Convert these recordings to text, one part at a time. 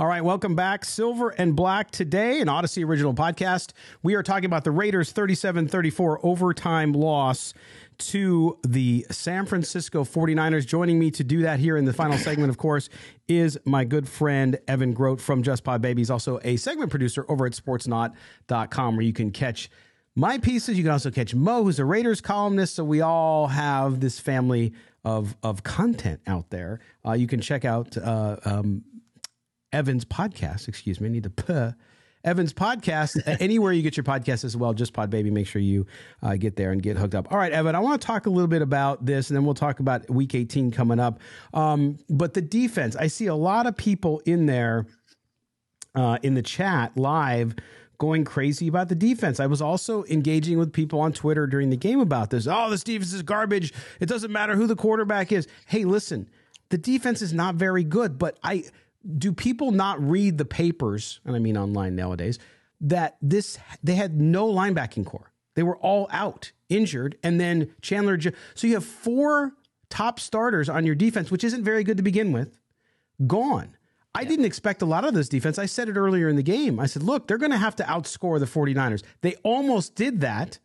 All right, welcome back. Silver and Black today, an Audacy original podcast. We are talking about the Raiders' 37 34 overtime loss to the San Francisco 49ers. Joining me to do that here in the final segment, of course, is my good friend Evan Grote from Just Pod Baby. He's also a segment producer over at sportsnaut.com where you can catch my pieces. You can also catch Mo, who's a Raiders columnist. So we all have this family of, of content out there. Uh, you can check out uh, um, Evans podcast. Excuse me, I need to. Evans podcast anywhere you get your podcast as well. Just Pod Baby. Make sure you uh, get there and get hooked up. All right, Evan. I want to talk a little bit about this, and then we'll talk about Week 18 coming up. Um, but the defense, I see a lot of people in there uh, in the chat live going crazy about the defense. I was also engaging with people on Twitter during the game about this. Oh, this defense is garbage. It doesn't matter who the quarterback is. Hey, listen, the defense is not very good, but I do people not read the papers, and I mean online nowadays, that this they had no linebacking core. They were all out, injured, and then Chandler. So you have four top starters on your defense, which isn't very good to begin with, gone. I yeah. didn't expect a lot of this defense. I said it earlier in the game. I said, look, they're going to have to outscore the 49ers. They almost did that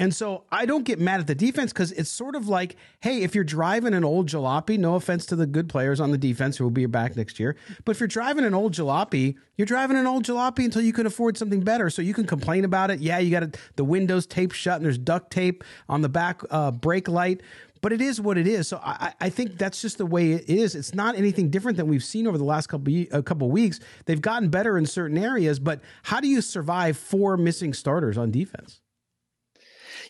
and so I don't get mad at the defense because it's sort of like, hey, if you're driving an old jalopy, no offense to the good players on the defense who will be back next year, but if you're driving an old jalopy, you're driving an old jalopy until you can afford something better. So you can complain about it. Yeah, you got the windows taped shut and there's duct tape on the back uh, brake light but it is what it is. So I, I, think that's just the way it is. It's not anything different than we've seen over the last couple a couple weeks. They've gotten better in certain areas, but how do you survive four missing starters on defense?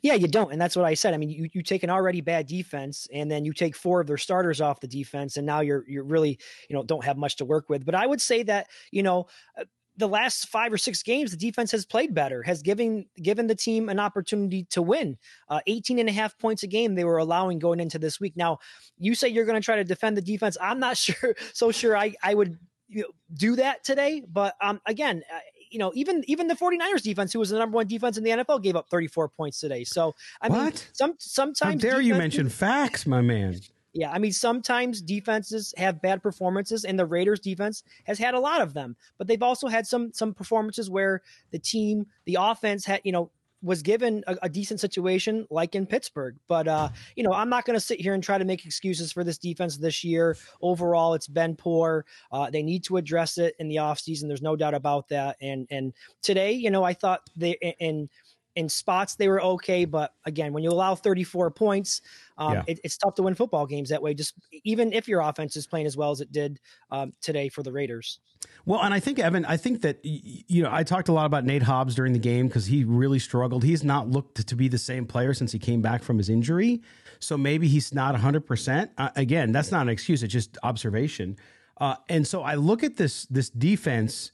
Yeah, you don't. And that's what I said. I mean, you, you take an already bad defense and then you take four of their starters off the defense and now you're you're really, you know, don't have much to work with. But I would say that, you know, uh, the last five or six games, the defense has played better, has given given the team an opportunity to win. Uh, 18 and a half points a game they were allowing going into this week. Now, you say you're going to try to defend the defense. I'm not sure, so sure I, I would you know, do that today. But um, again, you know, even even the 49ers defense, who was the number one defense in the NFL, gave up 34 points today. So I what? mean, some sometimes how dare you mention facts, my man. Yeah, I mean, sometimes defenses have bad performances, and the Raiders' defense has had a lot of them. But they've also had some some performances where the team, the offense had, you know, was given a, a, decent situation like in Pittsburgh. But uh, you know, I'm not going to sit here and try to make excuses for this defense this year. Overall, it's been poor. Uh, they need to address it in the offseason. There's no doubt about that. And and today, you know, I thought they in in spots they were okay, but again, when you allow 34 points, um, yeah. it, it's tough to win football games that way. Just even if your offense is playing as well as it did um, today for the Raiders. Well, and I think Evan, I think that you know I talked a lot about Nate Hobbs during the game because he really struggled. He's not looked to be the same player since he came back from his injury, so maybe he's not 100. Uh, percent Again, that's not an excuse; it's just observation. Uh, and so I look at this this defense,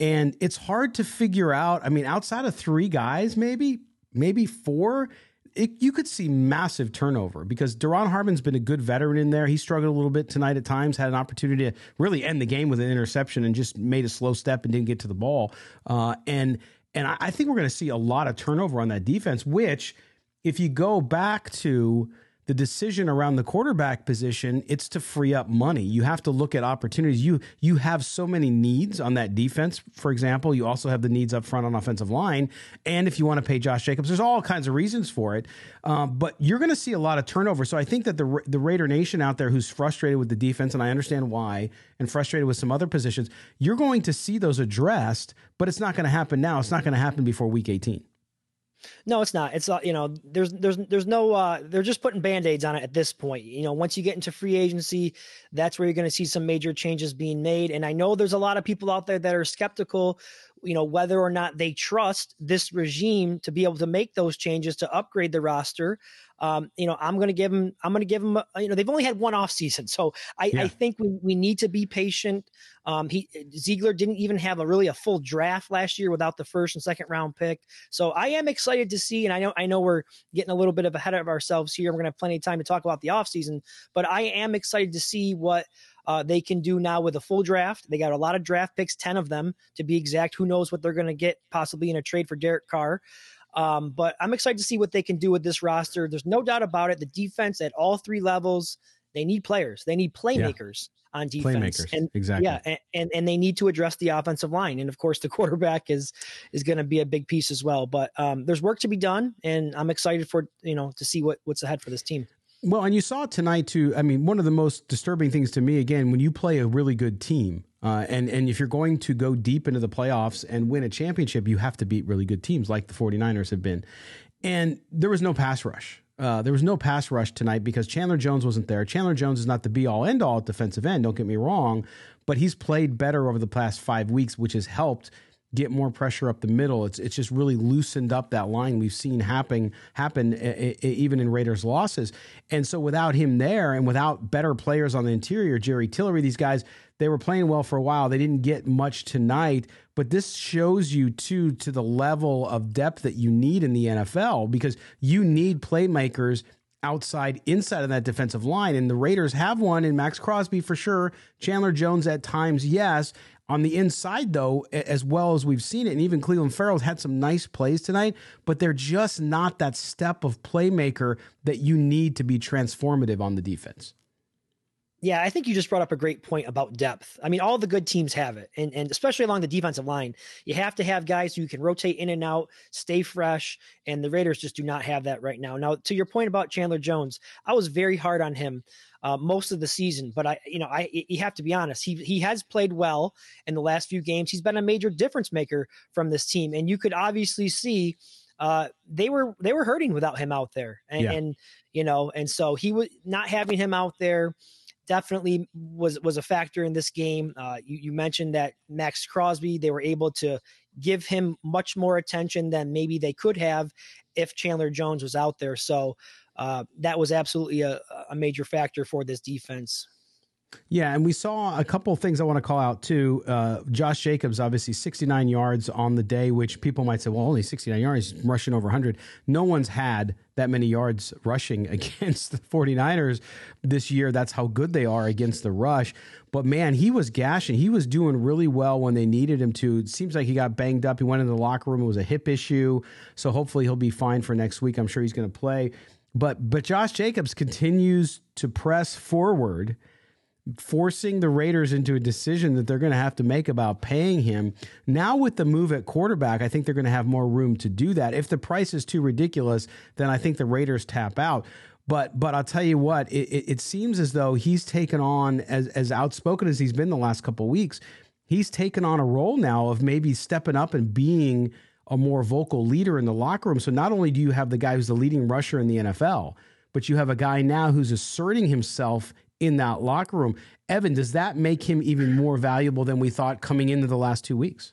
and it's hard to figure out. I mean, outside of three guys, maybe maybe four, it, you could see massive turnover because Duron Harmon's been a good veteran in there. He struggled a little bit tonight at times, had an opportunity to really end the game with an interception and just made a slow step and didn't get to the ball. Uh, and and I, I think we're going to see a lot of turnover on that defense, which if you go back to the decision around the quarterback position, it's to free up money. You have to look at opportunities. You you have so many needs on that defense. For example, you also have the needs up front on offensive line, and if you want to pay Josh Jacobs, there's all kinds of reasons for it. Um, but you're going to see a lot of turnover. So I think that the the Raider Nation out there who's frustrated with the defense, and I understand why, and frustrated with some other positions, you're going to see those addressed. But it's not going to happen now. It's not going to happen before Week 18. No, it's not. It's uh, you know, there's there's there's no uh they're just putting band-aids on it at this point. You know, once you get into free agency, that's where you're going to see some major changes being made and I know there's a lot of people out there that are skeptical you know whether or not they trust this regime to be able to make those changes to upgrade the roster um, you know i'm going to give them i'm going to give them you know they've only had one off season so i, yeah. I think we, we need to be patient um, he ziegler didn't even have a really a full draft last year without the first and second round pick so i am excited to see and i know i know we're getting a little bit of ahead of ourselves here we're going to have plenty of time to talk about the off season but i am excited to see what uh, they can do now with a full draft. They got a lot of draft picks, 10 of them to be exact. Who knows what they're going to get possibly in a trade for Derek Carr. Um, but I'm excited to see what they can do with this roster. There's no doubt about it. The defense at all three levels, they need players, they need playmakers. Yeah. On defense, Playmakers. and exactly, yeah, and, and and they need to address the offensive line, and of course, the quarterback is is going to be a big piece as well. But um, there's work to be done, and I'm excited for you know to see what what's ahead for this team. Well, and you saw tonight too. I mean, one of the most disturbing things to me, again, when you play a really good team, uh, and and if you're going to go deep into the playoffs and win a championship, you have to beat really good teams like the 49ers have been. And there was no pass rush. Uh, there was no pass rush tonight because Chandler Jones wasn't there. Chandler Jones is not the be all end all at defensive end. Don't get me wrong, but he's played better over the past five weeks, which has helped get more pressure up the middle. It's it's just really loosened up that line we've seen happen happen even in Raiders losses. And so without him there and without better players on the interior, Jerry Tillery, these guys they were playing well for a while. They didn't get much tonight, but this shows you too to the level of depth that you need in the NFL because you need playmakers outside, inside of that defensive line. And the Raiders have one in Maxx Crosby for sure. Chandler Jones at times, yes. On the inside, though, as well as we've seen it, and even Clelin Ferrell's had some nice plays tonight, but they're just not that step of playmaker that you need to be transformative on the defense. Yeah, I think you just brought up a great point about depth. I mean, all the good teams have it, and, and especially along the defensive line, you have to have guys who can rotate in and out, stay fresh, and the Raiders just do not have that right now. Now, to your point about Chandler Jones, I was very hard on him uh, most of the season. But I, you know, I you have to be honest. He he has played well in the last few games. He's been a major difference maker from this team, and you could obviously see uh, they were they were hurting without him out there, and, yeah. and you know, and so he was not having him out there definitely was was a factor in this game. Uh, you, you, mentioned that Maxx Crosby, they were able to give him much more attention than maybe they could have if Chandler Jones was out there. So uh, that was absolutely a, a major factor for this defense. Yeah, and we saw a couple things I want to call out too. Uh, Josh Jacobs, obviously 69 yards on the day, which people might say, well, only 69 yards, rushing over 100. No one's had that many yards rushing against the 49ers this year. That's how good they are against the rush. But man, he was gashing. He was doing really well when they needed him to. It seems like he got banged up. He went into the locker room. It was a hip issue. So hopefully he'll be fine for next week. I'm sure he's going to play. But but Josh Jacobs continues to press forward, forcing the Raiders into a decision that they're going to have to make about paying him. Now with the move at quarterback, I think they're going to have more room to do that. If the price is too ridiculous, then I think the Raiders tap out. But but I'll tell you what, it, it, it seems as though he's taken on as as outspoken as he's been the last couple weeks. He's taken on a role now of maybe stepping up and being a more vocal leader in the locker room. So not only do you have the guy who's the leading rusher in the NFL, but you have a guy now who's asserting himself in that locker room. Evan, does that make him even more valuable than we thought coming into the last two weeks?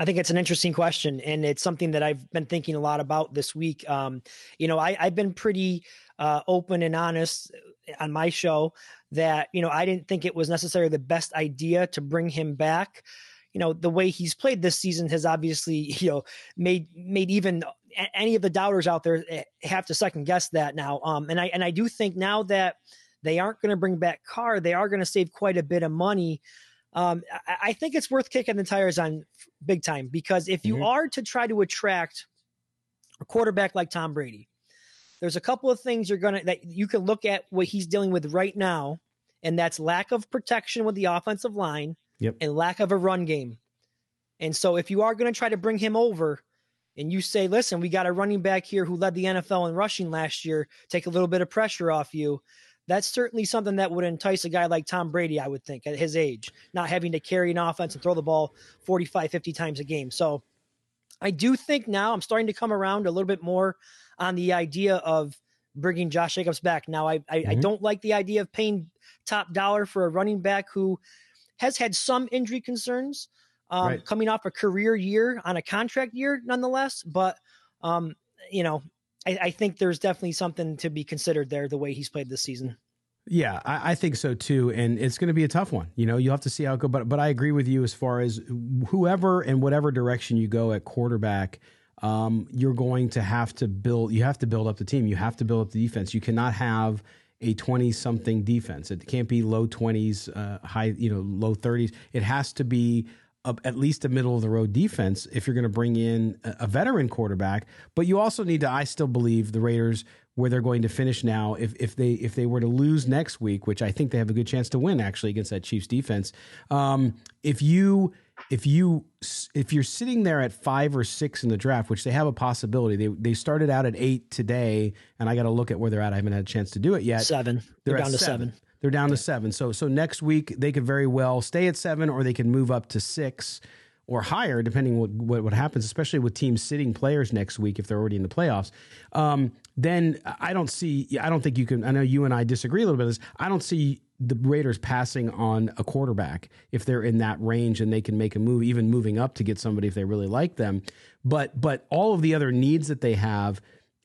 I think it's an interesting question, and it's something that I've been thinking a lot about this week. Um, you know, I, have been pretty uh, open and honest on my show that you know I didn't think it was necessarily the best idea to bring him back. You know, the way he's played this season has obviously you know made made even any of the doubters out there eh, have to second guess that now. Um, and I and I do think now that they aren't going to bring back Carr, they are going to save quite a bit of money um, I, I, think it's worth kicking the tires on big time because if you mm-hmm. are to try to attract a quarterback like Tom Brady, there's a couple of things you're gonna that you can look at what he's dealing with right now, and that's lack of protection with the offensive line yep. and lack of a run game. And so if you are going to try to bring him over and you say, listen, we got a running back here who led the NFL in rushing last year, take a little bit of pressure off you. That's certainly something that would entice a guy like Tom Brady, I would think, at his age, not having to carry an offense and throw the ball 45, 50 times a game. So I do think now I'm starting to come around a little bit more on the idea of bringing Josh Jacobs back. Now, I, I, mm-hmm. I don't like the idea of paying top dollar for a running back who has had some injury concerns um, right. coming off a career year on a contract year, nonetheless. But um, you know, I, I, think there's definitely something to be considered there. The way he's played this season. Yeah, I, I think so too, and it's going to be a tough one. You know, you'll have to see how it goes. But but I agree with you as far as whoever and whatever direction you go at quarterback. Um, you're going to have to build. You have to build up the team. You have to build up the defense. You cannot have a 20 something defense. It can't be low 20s, uh, high, you know, low 30s. It has to be a, at least a middle of the road defense if you're going to bring in a, a, veteran quarterback. But you also need to, I still believe the Raiders where they're going to finish now. If if they if they were to lose next week, which I think they have a good chance to win actually against that Chiefs defense, um, if you if you if you're sitting there at five or six in the draft, which they have a possibility, they they started out at eight today, and I got to look at where they're at. I haven't had a chance to do it yet. Seven. They're, down to seven. seven. They're down to seven. So so next week they could very well stay at seven, or they can move up to six or higher, depending what, what, what happens, especially with teams sitting players next week if they're already in the playoffs. Um, then I don't see. I don't think you can. I know you and I disagree a little bit. This I don't see the Raiders passing on a quarterback if they're in that range and they can make a move, even moving up to get somebody if they really like them. But but all of the other needs that they have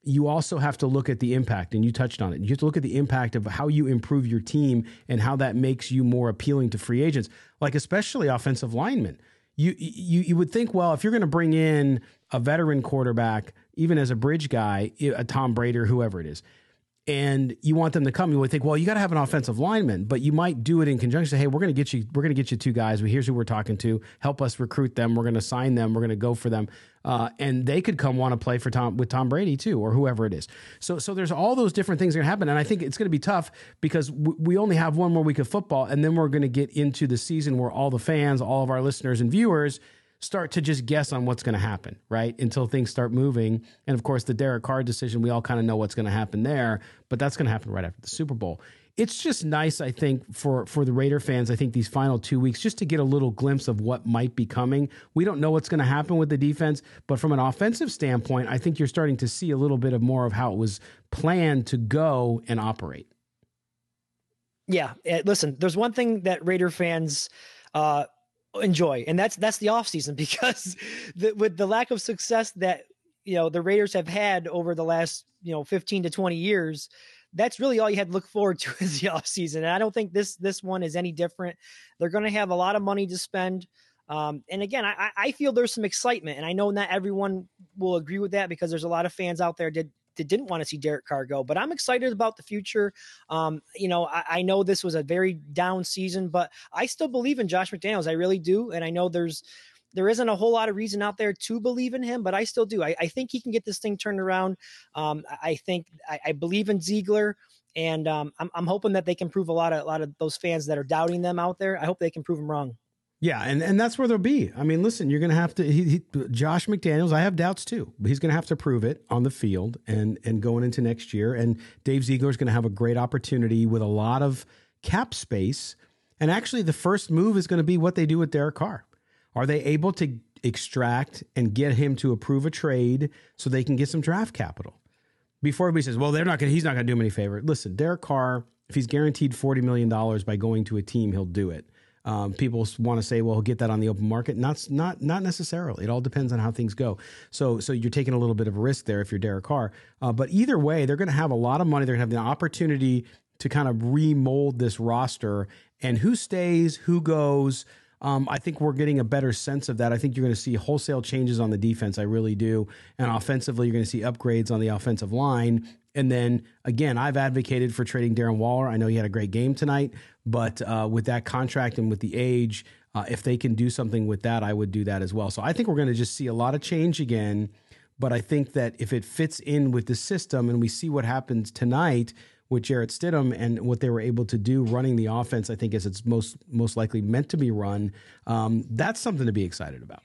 you also have to look at the impact, and you touched on it. You have to look at the impact of how you improve your team and how that makes you more appealing to free agents, like especially offensive linemen. You you you would think, well, if you're going to bring in a veteran quarterback, even as a bridge guy, a Tom Brady or whoever it is, and you want them to come, you would think, well, you got to have an offensive lineman, but you might do it in conjunction. Say, hey, we're going to get you, we're going to get you two guys. Here's who we're talking to. Help us recruit them. We're going to sign them. We're going to go for them, uh, and they could come want to play for Tom with Tom Brady too, or whoever it is. So, so there's all those different things that going to happen, and I think it's going to be tough because w- we only have one more week of football, and then we're going to get into the season where all the fans, all of our listeners and viewers start to just guess on what's going to happen, right? Until things start moving. And of course, the Derek Carr decision, we all kind of know what's going to happen there, but that's going to happen right after the Super Bowl. It's just nice, I think, for for the Raider fans. I think these final two weeks, just to get a little glimpse of what might be coming. We don't know what's going to happen with the defense, but from an offensive standpoint, I think you're starting to see a little bit of more of how it was planned to go and operate. Yeah, eh, listen. There's one thing that Raider fans uh, enjoy, and that's that's the offseason because the, with the lack of success that you know the Raiders have had over the last you know 15 to 20 years, that's really all you had to look forward to is the offseason. And I don't think this this one is any different. They're going to have a lot of money to spend. Um, and again, I, I feel there's some excitement, and I know not everyone will agree with that because there's a lot of fans out there did that didn't want to see Derek Carr go. But I'm excited about the future. Um, you know, I, I, know this was a very down season, but I still believe in Josh McDaniels. I really do, and I know there's there isn't a whole lot of reason out there to believe in him, but I still do. I, I think he can get this thing turned around. Um, I think I, I, believe in Ziegler. And um, I'm, I'm hoping that they can prove a lot of a lot of those fans that are doubting them out there. I hope they can prove them wrong. Yeah, and, and that's where they'll be. I mean, listen, you're going to have to. He, he, Josh McDaniels, I have doubts too, but he's going to have to prove it on the field and and going into next year. And Dave Ziegler is going to have a great opportunity with a lot of cap space. And actually, the first move is going to be what they do with Derek Carr. Are they able to extract and get him to approve a trade so they can get some draft capital? Before everybody says, "Well, they're not going," he's not going to do him any favor. Listen, Derek Carr, if he's guaranteed forty million dollars by going to a team, he'll do it. Um, people want to say, well, get that on the open market. Not not not necessarily. It all depends on how things go. So so you're taking a little bit of a risk there if you're Derek Carr. Uh, but either way, they're going to have a lot of money. They're going to have the opportunity to kind of remold this roster and who stays, who goes. Um, I think we're getting a better sense of that. I think you're going to see wholesale changes on the defense. I really do. And offensively, you're going to see upgrades on the offensive line. And then again, I've advocated for trading Darren Waller. I know he had a great game tonight, but uh, with that contract and with the age, uh, if they can do something with that, I would do that as well. So I think we're going to just see a lot of change again. But I think that if it fits in with the system and we see what happens tonight with Jarrett Stidham and what they were able to do running the offense, I think as it's most most likely meant to be run, um, that's something to be excited about.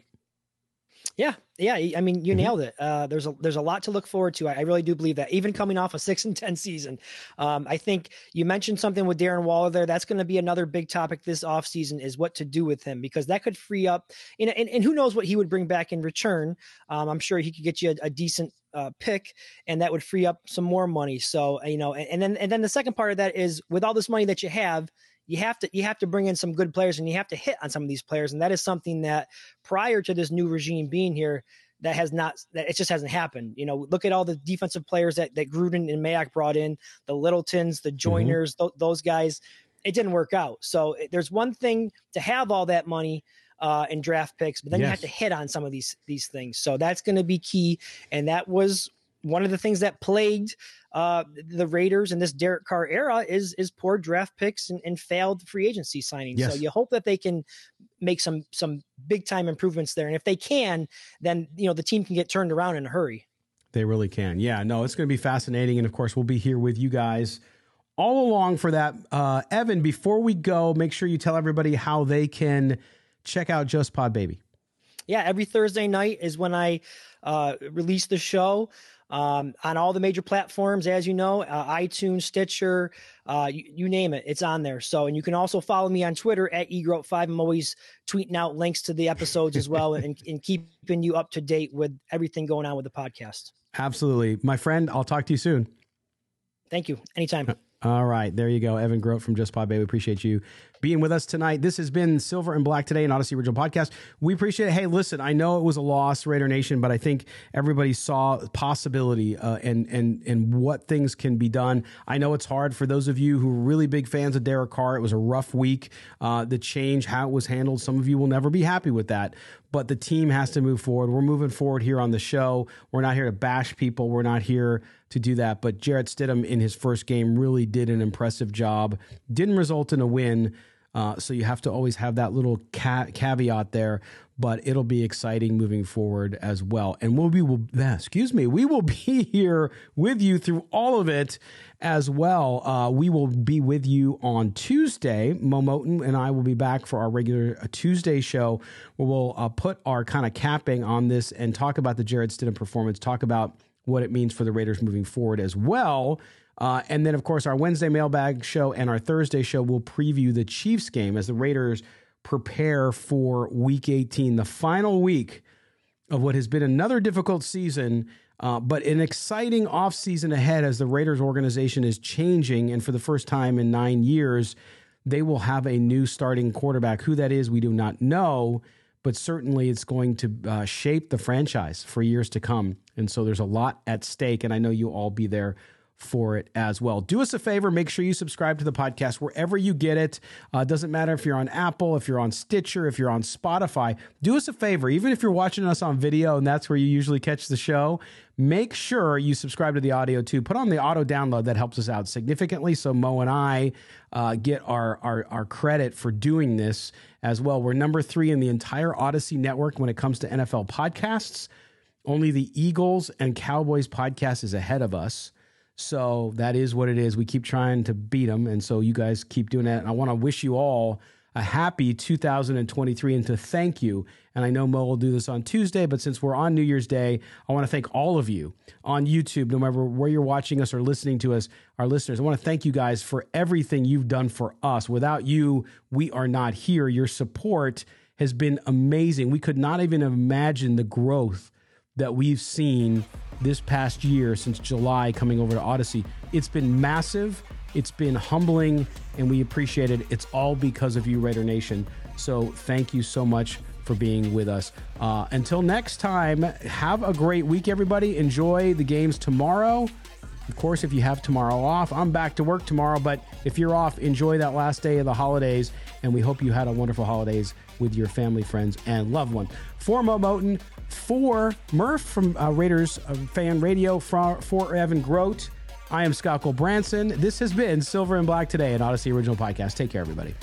Yeah, yeah. I mean, you Mhm. nailed it. Uh, there's a there's a lot to look forward to. I, I really do believe that. Even coming off a six and ten season, um, I think you mentioned something with Darren Waller there. That's going to be another big topic this offseason is what to do with him because that could free up. And, and, and who knows what he would bring back in return. Um, I'm sure he could get you a, a decent uh, pick, and that would free up some more money. So you know, and, and then and then the second part of that is with all this money that you have, you have to you have to bring in some good players and you have to hit on some of these players. And that is something that prior to this new regime being here that has not that it just hasn't happened. You know look at all the defensive players that that Gruden and Mayock brought in the Littletons the Joyners th- those guys it didn't work out. So it- there's one thing to have all that money uh, in draft picks but then you have to hit on some of these these things. So that's going to be key. And that was one of the things that plagued uh, the Raiders in this Derek Carr era is is poor draft picks and, and failed free agency signings. Yes. So you hope that they can make some some big time improvements there, and if they can, then you know the team can get turned around in a hurry. They really can. Yeah, no, it's going to be fascinating. And of course, we'll be here with you guys all along for that. Uh, Evan, before we go, make sure you tell everybody how they can check out Just Pod Baby. yeah, every Thursday night is when I uh, release the show um, on all the major platforms, as you know, uh, iTunes, Stitcher, uh, you, you name it, it's on there. So, and you can also follow me on Twitter at eGroat5. I'm always tweeting out links to the episodes as well and, and keeping you up to date with everything going on with the podcast. Absolutely. My friend, I'll talk to you soon. Thank you. Anytime. All right, there you go. Evan Grote from Just Pod Baby. Appreciate you being with us tonight. This has been Silver and Black today, an Audacy Original Podcast. We appreciate it. Hey, listen, I know it was a loss, Raider Nation, but I think everybody saw possibility uh, and and and what things can be done. I know it's hard for those of you who are really big fans of Derek Carr. It was a rough week. Uh, the change, how it was handled, some of you will never be happy with that. But the team has to move forward. We're moving forward here on the show. We're not here to bash people. We're not here to do that. But Jarrett Stidham in his first game really did an impressive job. Didn't result in a win. Uh, so you have to always have that little ca- caveat there, but it'll be exciting moving forward as well. And we'll be, will, excuse me, we will be here with you through all of it as well. Uh, we will be with you on Tuesday. Mo Moton and I will be back for our regular uh, Tuesday show where we'll uh, put our kind of capping on this and talk about the Jarrett Stidham performance, talk about what it means for the Raiders moving forward as well. Uh, and then, of course, our Wednesday mailbag show and our Thursday show will preview the Chiefs game as the Raiders prepare for Week 18, the final week of what has been another difficult season, uh, but an exciting offseason ahead as the Raiders organization is changing. And for the first time in nine years, they will have a new starting quarterback. Who that is, we do not know, but certainly it's going to uh, shape the franchise for years to come. And so there's a lot at stake, and I know you'll all be there for it as well. Do us a favor, make sure you subscribe to the podcast wherever you get it. Uh, doesn't matter if you're on Apple, if you're on Stitcher, if you're on Spotify. Do us a favor, even if you're watching us on video and that's where you usually catch the show, make sure you subscribe to the audio too. Put on the auto download, that helps us out significantly. So Mo and I uh, get our, our, our credit for doing this as well. We're number three in the entire Audacy network when it comes to NFL podcasts. Only the Eagles and Cowboys podcast is ahead of us. So that is what it is. We keep trying to beat them. And so you guys keep doing that. And I want to wish you all a happy 2023 and to thank you. And I know Mo will do this on Tuesday, but since we're on New Year's Day, I want to thank all of you on YouTube, no matter where you're watching us or listening to us, our listeners. I want to thank you guys for everything you've done for us. Without you, we are not here. Your support has been amazing. We could not even imagine the growth that we've seen this past year since July coming over to Audacy. It's been massive, it's been humbling, and we appreciate it. It's all because of you, Raider Nation. So thank you so much for being with us. Uh, until next time, have a great week, everybody. Enjoy the games tomorrow. Of course, if you have tomorrow off, I'm back to work tomorrow. But if you're off, enjoy that last day of the holidays. And we hope you had a wonderful holidays with your family, friends, and loved ones. For Mo Moton, for Murph from uh, Raiders uh, Fan Radio, for, for Evan Grote, I am Scott Cole Branson. This has been Silver and Black Today, an Audacy Original Podcast. Take care, everybody.